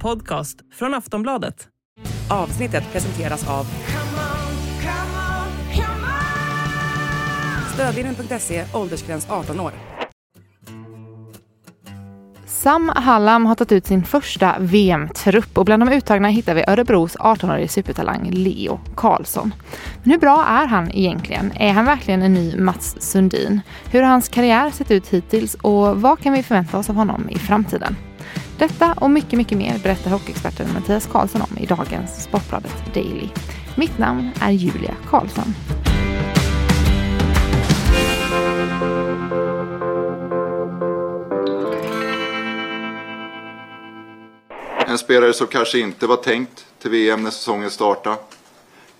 podcast från Aftonbladet. Avsnittet presenteras av Stödlinjen.se, åldersgräns 18 år. Sam Hallam har tagit ut sin första VM-trupp och bland de uttagna hittar vi Örebros 18-årige supertalang Leo Karlsson. Men hur bra är han egentligen? Är han verkligen en ny Mats Sundin? Hur har hans karriär sett ut hittills och vad kan vi förvänta oss av honom i framtiden? Detta och mycket, mycket mer berättar hockeyexperten Mattias Karlsson om i dagens Sportbladet Daily. Mitt namn är Julia Karlsson. En spelare som kanske inte var tänkt till VM när säsongen startade.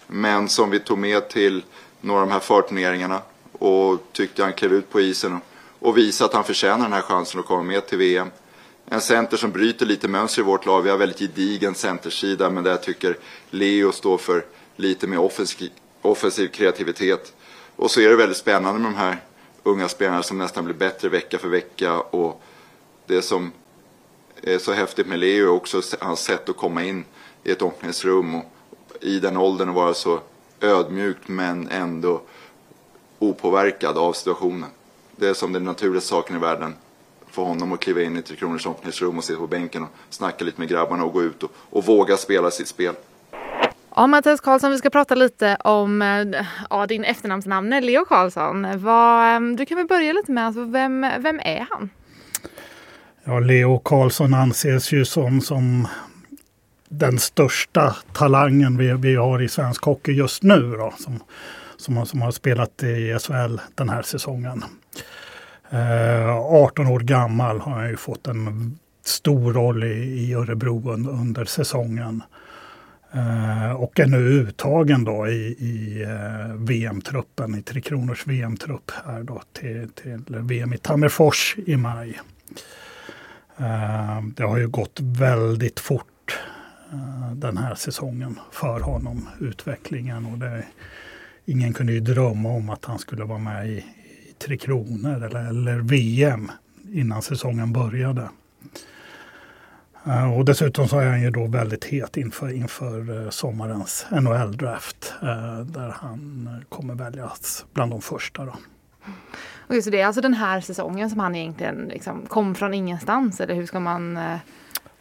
Men som vi tog med till några av de här förturneringarna. Och tyckte han klev ut på isen och visade att han förtjänar den här chansen att komma med till VM. En center som bryter lite mönster i vårt lag. Vi har väldigt gedigen centersida men där jag tycker Leo står för lite mer offensiv, offensiv kreativitet. Och så är det väldigt spännande med de här unga spelarna som nästan blir bättre vecka för vecka. Och det som är så häftigt med Leo är också hans sätt att komma in i ett omklädningsrum och i den åldern och vara så ödmjukt men ändå opåverkad av situationen. Det är som den naturliga saken i världen för honom att kliva in i Tre Kronors omklädningsrum och sitta på bänken och snacka lite med grabbarna och gå ut och, och våga spela sitt spel. Ja, Mattias Karlsson, vi ska prata lite om eh, ja, din efternamnsnamn, Leo Karlsson. Vad, eh, du kan väl börja lite med, alltså, vem, vem är han? Ja, Leo Karlsson anses ju som, som den största talangen vi, vi har i svensk hockey just nu. Då, som, som, som har spelat i SHL den här säsongen. Eh, 18 år gammal har han ju fått en stor roll i, i Örebro under, under säsongen. Eh, och är nu uttagen då i, i eh, VM-truppen, i Tre Kronors VM-trupp här då till, till VM i Tammerfors i maj. Eh, det har ju gått väldigt fort eh, den här säsongen för honom, utvecklingen. Och det, ingen kunde ju drömma om att han skulle vara med i, i Tre Kronor eller, eller VM innan säsongen började. Eh, och dessutom så är han ju då väldigt het inför, inför eh, sommarens NHL-draft. Eh, där han kommer väljas bland de första. Då. Och just det, alltså den här säsongen som han egentligen liksom kom från ingenstans eller hur ska man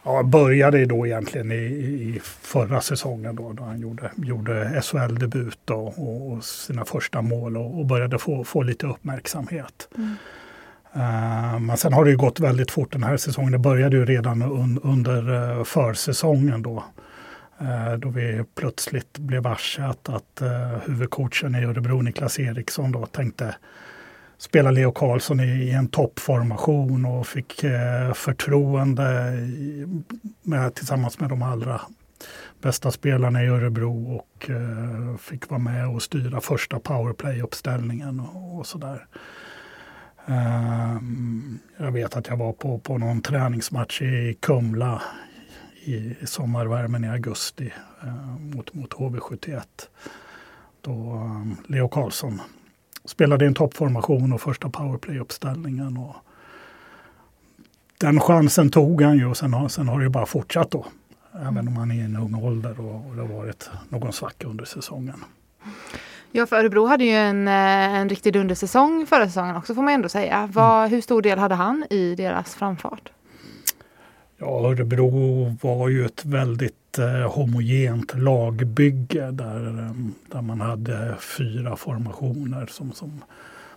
Ja, började då egentligen i, i förra säsongen då, då han gjorde, gjorde SHL-debut och, och, sina första mål och, och, började få, få lite uppmärksamhet. Mm. Uh, men sen har det gått väldigt fort den här säsongen. Det började ju redan un, under uh, försäsongen då. Uh, då vi plötsligt blev varse att, att huvudcoachen i Örebro, Niklas Eriksson, då tänkte spela Leo Karlsson i, i en toppformation och fick eh, förtroende i, med, tillsammans med de allra bästa spelarna i Örebro och eh, fick vara med och styra första powerplay-uppställningen och, och sådär. Eh, jag vet att jag var på, på någon träningsmatch i Kumla i sommarvärmen i augusti mot, mot HV71. Då um, Leo Karlsson spelade i en toppformation och första powerplay-uppställningen. Och den chansen tog han ju och sen har, sen har det bara fortsatt då. Även om han är i en ung ålder och, och det har varit någon svacka under säsongen. Ja, för Örebro hade ju en, eh, en riktig dundersäsong förra säsongen också får man ändå säga. Var, mm. Hur stor del hade han i deras framfart? Ja, Örebro var ju ett väldigt eh, homogent lagbygge där, eh, där man hade fyra formationer som, som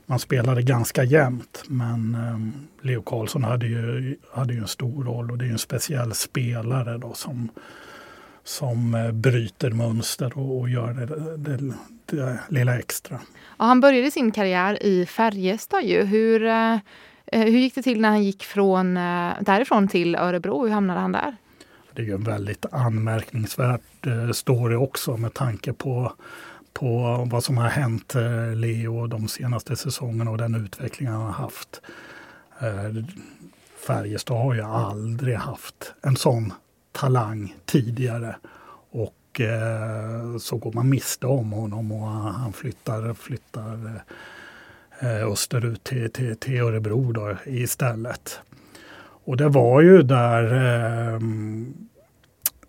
man spelade ganska jämnt. Men eh, Leo Karlsson hade ju, hade ju en stor roll och det är en speciell spelare då som, som eh, bryter mönster och, och gör det, det, det, lilla extra. Ja, han började sin karriär i Färjestad. Ju. Hur, eh, Eh, hur gick det till när han gick från, eh, därifrån till Örebro? Hur hamnade han där? Det är ju en väldigt anmärkningsvärd eh, story också med tanke på på vad som har hänt Leo de senaste säsongerna och den utveckling han har haft. Färjestad har ju aldrig haft en sån talang tidigare. Och så går man miste om honom och han flyttar, flyttar Eh, österut till, till, till Örebro då, istället. Och det var ju där eh,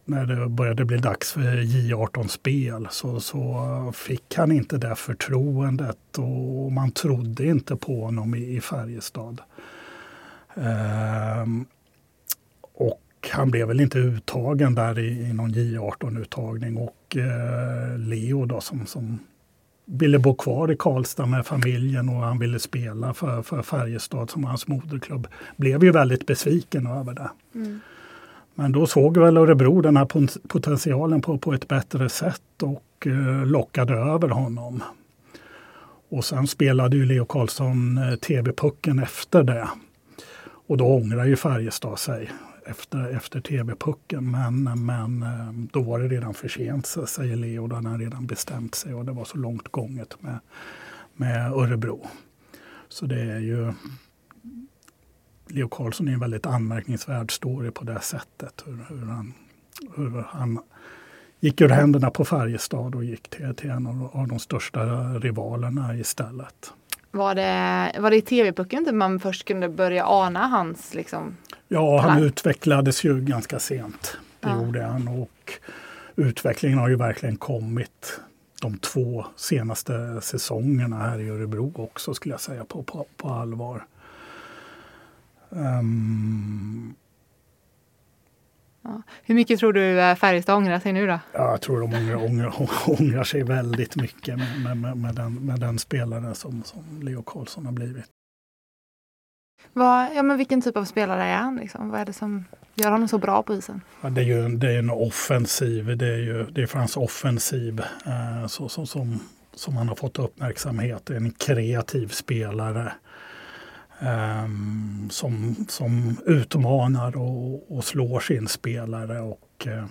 när det började bli dags för J18-spel så, så fick han inte det förtroendet och man trodde inte på honom i, i Färjestad. Eh, och han blev väl inte uttagen där i, i någon J18-uttagning och eh, Leo då som, som ville bo kvar i Karlstad med familjen och han ville spela för, för Färjestad som hans moderklubb. Blev ju väldigt besviken över det. Mm. Men då såg väl Örebro den här potentialen på, på ett bättre sätt och eh, lockade över honom. Och sen spelade ju Leo Karlsson eh, TV-pucken efter det. Och då ångrar ju Färjestad sig efter, efter TV-pucken. Men, men eh, då var det redan för sent, säger Leo. Då hade han redan bestämt sig och det var så långt gånget med, med Örebro. Så det är ju... Leo Karlsson är en väldigt anmärkningsvärd story på det sättet. Hur, hur han, hur han gick ur händerna på Färjestad och gick till, till en av, av de största rivalerna istället. Var det, var det i TV-pucken man först kunde börja ana hans liksom, Ja, han utvecklades ju ganska sent. Det ja. gjorde han. Och utvecklingen har ju verkligen kommit de två senaste säsongerna här i Örebro också skulle jag säga på, på, på allvar. Um, ja. Hur mycket tror du eh, Färjestad ångrar sig nu då? Ja, jag tror de ångrar, ångrar, ångrar sig väldigt mycket med, med, med, den, med den spelare som, som Leo Karlsson har blivit. Vad, ja, men vilken typ av spelare är han? Liksom? Vad är det som gör honom så bra på isen? Ja, det är ju det är en offensiv. Det är ju det är för hans offensiv eh, så, så, som, som han har fått uppmärksamhet. En kreativ spelare eh, som, som utmanar och, och slår sin spelare. och eh,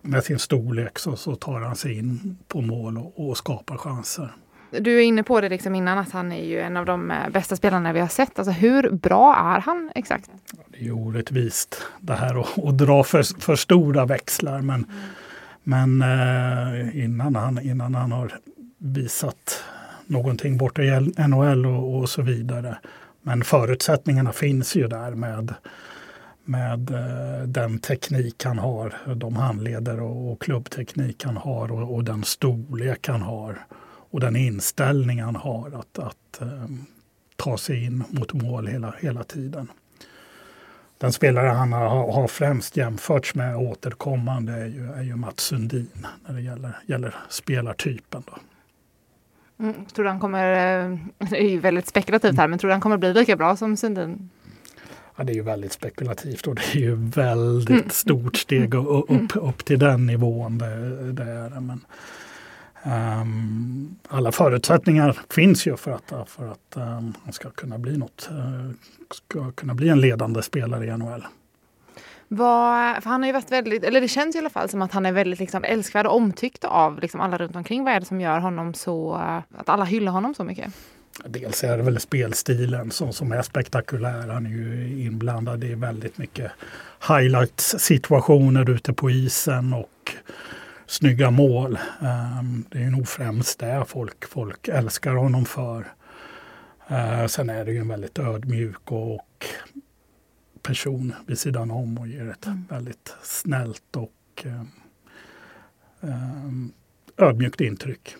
Med sin storlek så, så tar han sig in på mål och, och skapar chanser. Du är inne på det liksom innan att han är ju en av de eh, bästa spelarna vi har sett. Alltså hur bra är han exakt? Det är orättvist det här att, att dra för, för stora växlar. Men, mm. men eh, innan, han, innan han har visat någonting borta i NHL och, och så vidare. Men förutsättningarna finns ju där med med eh, den teknik han har, de handleder och, och klubbteknik han har och, och den storlek han har och den inställning han har att, att eh, ta sig in mot mål hela, hela tiden. Den spelare han har, har främst jämförts med återkommande är ju, är ju Mats Sundin när det gäller, gäller spelartypen. Då. Mm, tror du han kommer, eh, det är ju väldigt spekulativt här, men tror du han kommer bli lika bra som Sundin? Ja, det är ju väldigt spekulativt och det är ju väldigt mm. stort steg upp, upp, upp till den nivån. Det, det är. Men, Um, alla förutsättningar finns ju för att, för att um, han ska kunna bli något, uh, ska kunna bli en ledande spelare i NHL. Vad, han har ju varit väldigt, eller det känns i alla fall som att han är väldigt liksom älskvärd och omtyckt av liksom alla runt omkring. Vad är det som gör honom så, att alla hyllar honom så mycket? Dels är det väl spelstilen som, som är spektakulär. Han är ju inblandad i väldigt mycket highlights situationer ute på isen och snygga mål. Um, det är nog främst det folk, folk älskar honom för. Uh, sen är det ju en väldigt ödmjuk och person vid sidan om och ger ett mm. väldigt snällt och um, ödmjukt intryck.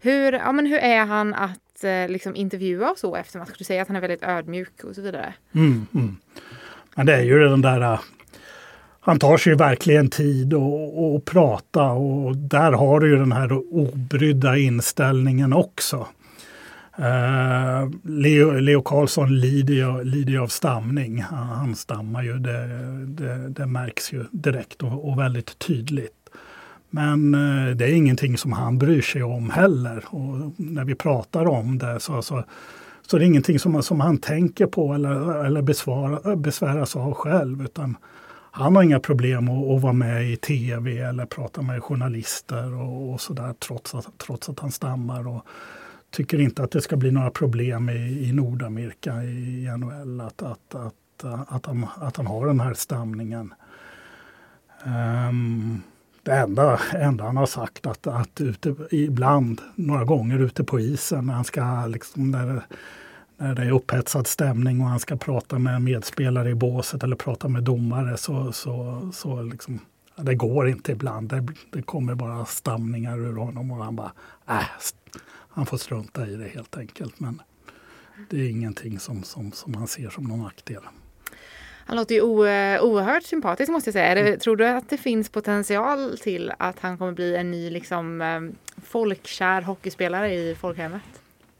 Hur, ja, men hur är han att eh, liksom intervjua och så efter match? Du säger att han är väldigt ödmjuk och så vidare. Mm, mm. Men det är ju den där han tar sig verkligen tid att prata och där har du ju den här obrydda inställningen också. Uh, Leo, Leo Karlsson lider ju, lider av stamning. Han stammar ju, det, det, det märks ju direkt och, och väldigt tydligt. Men uh, det är ingenting som han bryr sig om heller. Och när vi pratar om det så, så, så det är ingenting som, som han tänker på eller, eller besvara, besväras av själv. Utan han har inga problem att, att, vara med i tv eller prata med journalister och, och sådär trots att, trots att han stammar. Och tycker inte att det ska bli några problem i, i Nordamerika i NHL att, att, att, att, han, att han har den här stamningen. Um, det enda, enda han har sagt att, att ute, ibland, några gånger ute på isen, när han ska liksom, när, när det är upphetsad stämning och han ska prata med medspelare i båset eller prata med domare så, så, så liksom det går inte ibland. Det, det kommer bara stamningar ur honom och han bara, äh, han får strunta i det helt enkelt. Men det är ingenting som, som, som han ser som någon nackdel. Han låter ju eh, oerhört sympatisk måste jag säga. Mm. Tror du att det finns potential till att han kommer bli en ny liksom, eh, folkkär hockeyspelare i folkhemmet?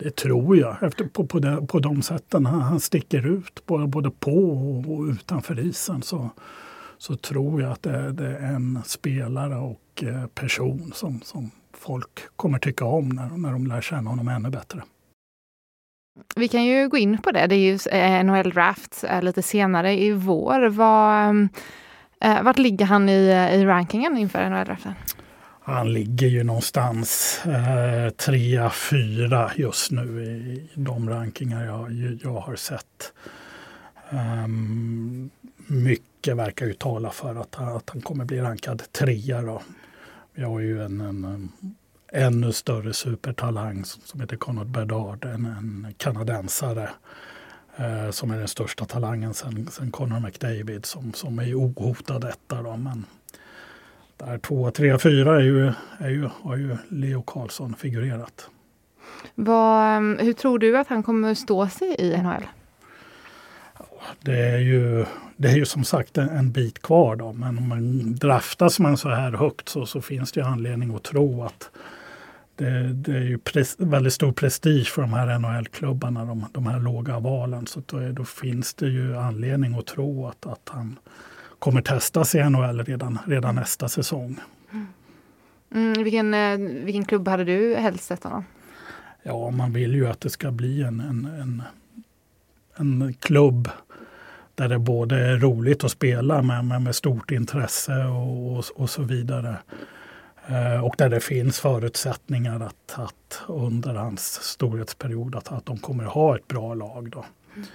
Det tror jag, efter, på, på, de, på de sätten han, han sticker ut både, både på och, och utanför isen. Så, så tror jag att det, det, är en spelare och eh, person som, som folk kommer tycka om när, när de lär känna honom ännu bättre. Vi kan ju gå in på det. Det är ju eh, NHL Draft eh, lite senare i vår. Var, vart ligger han i, i rankingen inför NHL-draften? Han ligger ju någonstans eh, trea, fyra just nu i de rankingar jag, jag har sett. Um, mycket verkar ju tala för att, att han kommer bli rankad trea. Då. Vi har ju en, en ännu större supertalang som heter Conrad Bedard, en, en kanadensare eh, som är den största talangen sen, sen Conor McDavid som, som är ohotad etta. Då. Men där två, tre, fyra är ju, är ju, har ju Leo Karlsson figurerat. Vad, hur tror du att han kommer stå sig i NHL? Det är ju, det är ju som sagt en, en bit kvar då, men om man draftas man så här högt så, så finns det anledning att tro att det, det, är ju pres, väldigt stor prestige för de här NHL-klubbarna, de, de, här låga valen. Så då, är, då, finns det ju anledning att tro att, att han kommer testas i NHL redan, redan nästa säsong. Mm, vilken, eh, vilken klubb hade du helst sett honom? Ja, man vill ju att det ska bli en, en, en, en klubb där det både är roligt att spela med, med, med stort intresse och, och, och så vidare. Eh, och där det finns förutsättningar att, att under hans storhetsperiod att, att de kommer ha ett bra lag. Då. Mm.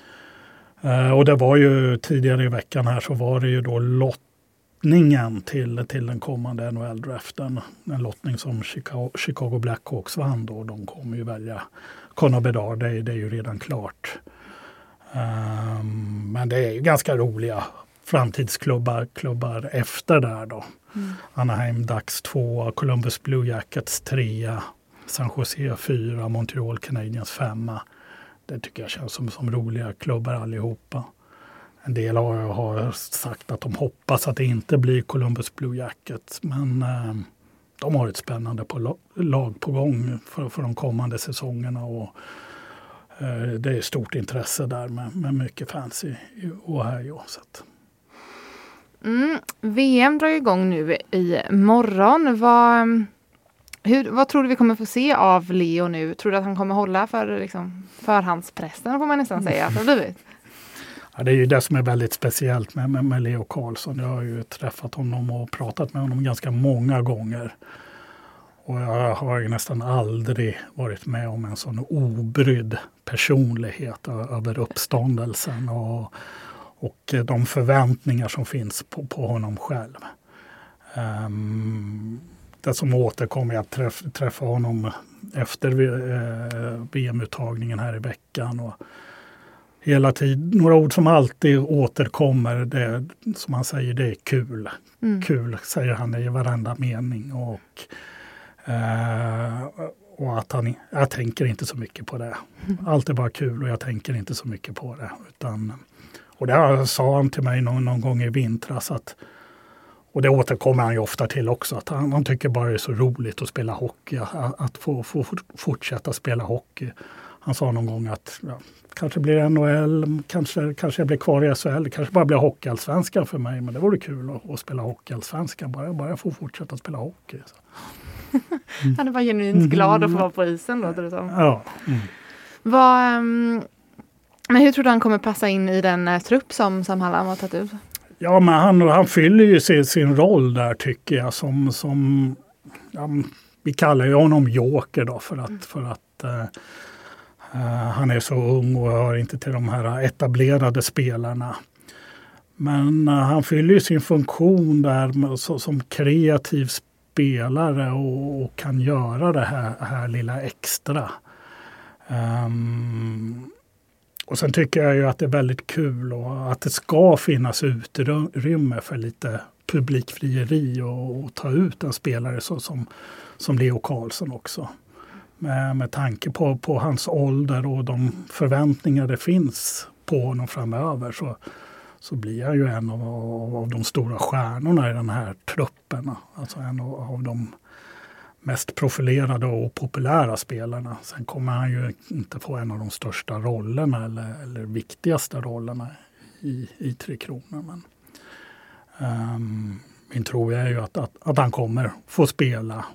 Och det var ju tidigare i veckan här så var det ju då lottningen till, till den kommande NHL-draften. En lottning som Chicago, Chicago Blackhawks vann då. De kommer ju välja Conor Bedard, det, det är ju redan klart. Um, men det är ju ganska roliga framtidsklubbar klubbar efter där då. Mm. Anaheim Ducks 2, Columbus Blue Jackets 3, San Jose 4, Montreal Canadiens 5. Det tycker jag känns som, som roliga klubbar allihopa. En del har, har sagt att de hoppas att det inte blir Columbus Blue Jackets. Men eh, de har ett spännande på lag på gång för, för de kommande säsongerna. Och, eh, det är stort intresse där med, med mycket fans i, i Ohio. Så att. Mm. VM drar igång nu i morgon. Vad, hur, vad tror du vi kommer få se av Leo nu? Tror du att han kommer hålla för liksom, förhandspressen får man nästan säga att det blivit? Ja, det är ju det som är väldigt speciellt med, med, med, Leo Karlsson. Jag har ju träffat honom och pratat med honom ganska många gånger. Och jag har ju nästan aldrig varit med om en sån obrydd personlighet över uppståndelsen. Och, och de förväntningar som finns på, på honom själv. Um, det som återkommer, jag träff, träffade honom efter eh, VM-uttagningen här i veckan. Och hela tiden, några ord som alltid återkommer, det som han säger, det är kul. Mm. Kul säger han i varenda mening. Och, eh, och att han, jag tänker inte så mycket på det. Mm. Allt är bara kul och jag tänker inte så mycket på det. Utan och det sa han till mig någon, någon gång i vintras. Att, och det återkommer han ju ofta till också. Att han, han tycker bara det är så roligt att spela hockey. Att, att få, få fortsätta spela hockey. Han sa någon gång att ja, kanske blir NHL, kanske, kanske jag blir kvar i SHL. Det kanske bara blir hockeyallsvenskan för mig. Men det vore kul att, att spela hockeyallsvenskan. Bara, bara jag får fortsätta spela hockey. Så. Mm. Han är bara genuint glad att få vara på isen låter det som. Ja. Mm. Vad, um, men hur tror du han kommer passa in i den uh, trupp som Sam Hallam har tagit ut? Ja, men han, han fyller ju sin, sin roll där tycker jag som, som ja, vi kallar ju honom joker då för att, för att uh, han är så ung och hör inte till de här etablerade spelarna. Men eh, han fyller ju sin funktion där så, som kreativ spelare och, och, kan göra det här, här lilla extra. Um, och sen tycker jag ju att det är väldigt kul och att det ska finnas utrymme för lite publikfrieri och, och ta ut en spelare så, som, som Leo Karlsson också. Med, med tanke på, på hans ålder och de förväntningar det finns på honom framöver så, så blir han ju en av, av, av de stora stjärnorna i den här truppen. Alltså en av, av de mest profilerade och populära spelarna. Sen kommer han ju inte få en av de största rollerna eller, eller viktigaste rollerna i, i Tre Kronor. Men, um, min tro är ju att, att, att han kommer få spela.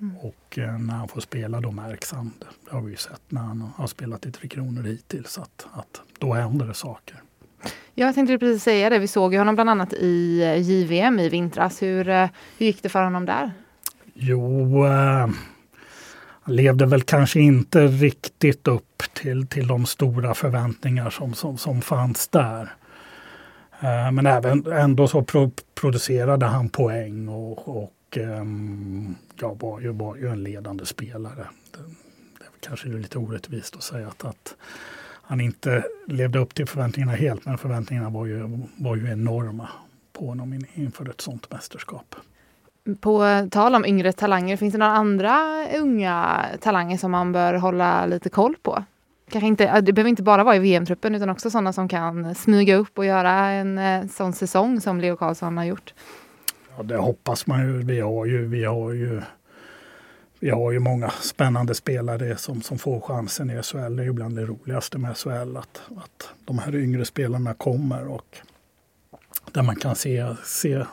Mm. Och eh, när han får spela då märks han. Det har vi ju sett när han har spelat i Tre Kronor hittills. Att, att då händer det saker. Jag tänkte precis säga det. Vi såg ju honom bland annat i eh, JVM i vintras. Hur, eh, hur gick det för honom där? Jo, eh, han levde väl kanske inte riktigt upp till, till de stora förväntningar som, som, som fanns där. Eh, men även, ändå så pro, producerade han poäng och, och eh, ja, var, ju, var ju en ledande spelare. Det, det är kanske lite orättvist att säga att, att han inte levde upp till förväntningarna helt, men förväntningarna var ju, var ju enorma på honom inför ett sånt mästerskap. På tal om yngre talanger, finns det några andra unga talanger som man bör hålla lite koll på? Kanske inte, det behöver inte bara vara i VM-truppen utan också sådana som kan smyga upp och göra en eh, sån säsong som Leo Karlsson har gjort. Ja, det hoppas man ju. Vi har ju, vi har ju, vi har ju många spännande spelare som, som får chansen i SHL. Det är ju bland det roligaste med SHL att, att de här yngre spelarna kommer och där man kan se, se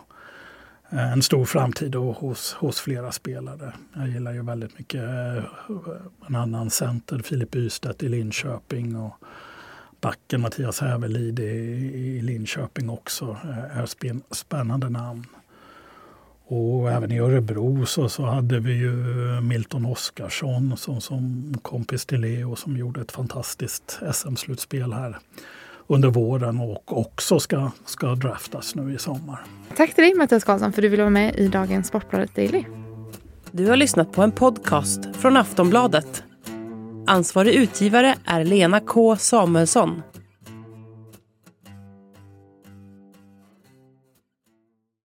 Eh, en stor framtid hos, hos flera spelare. Jag gillar ju väldigt mycket eh, en annan center, Filip Bystedt i Linköping och backen Mattias Hävelid i, i Linköping också eh, är spännande namn. Och även i Örebro så, så hade vi ju Milton Oskarsson som, som kompis till Leo som gjorde ett fantastiskt SM-slutspel här under våren och också ska, ska draftas nu i sommar. Tack till dig Mattias Karlsson för att du ville vara med i dagens Sportbladet Daily. Du har lyssnat på en podcast från Aftonbladet. Ansvarig utgivare är Lena K Samuelsson.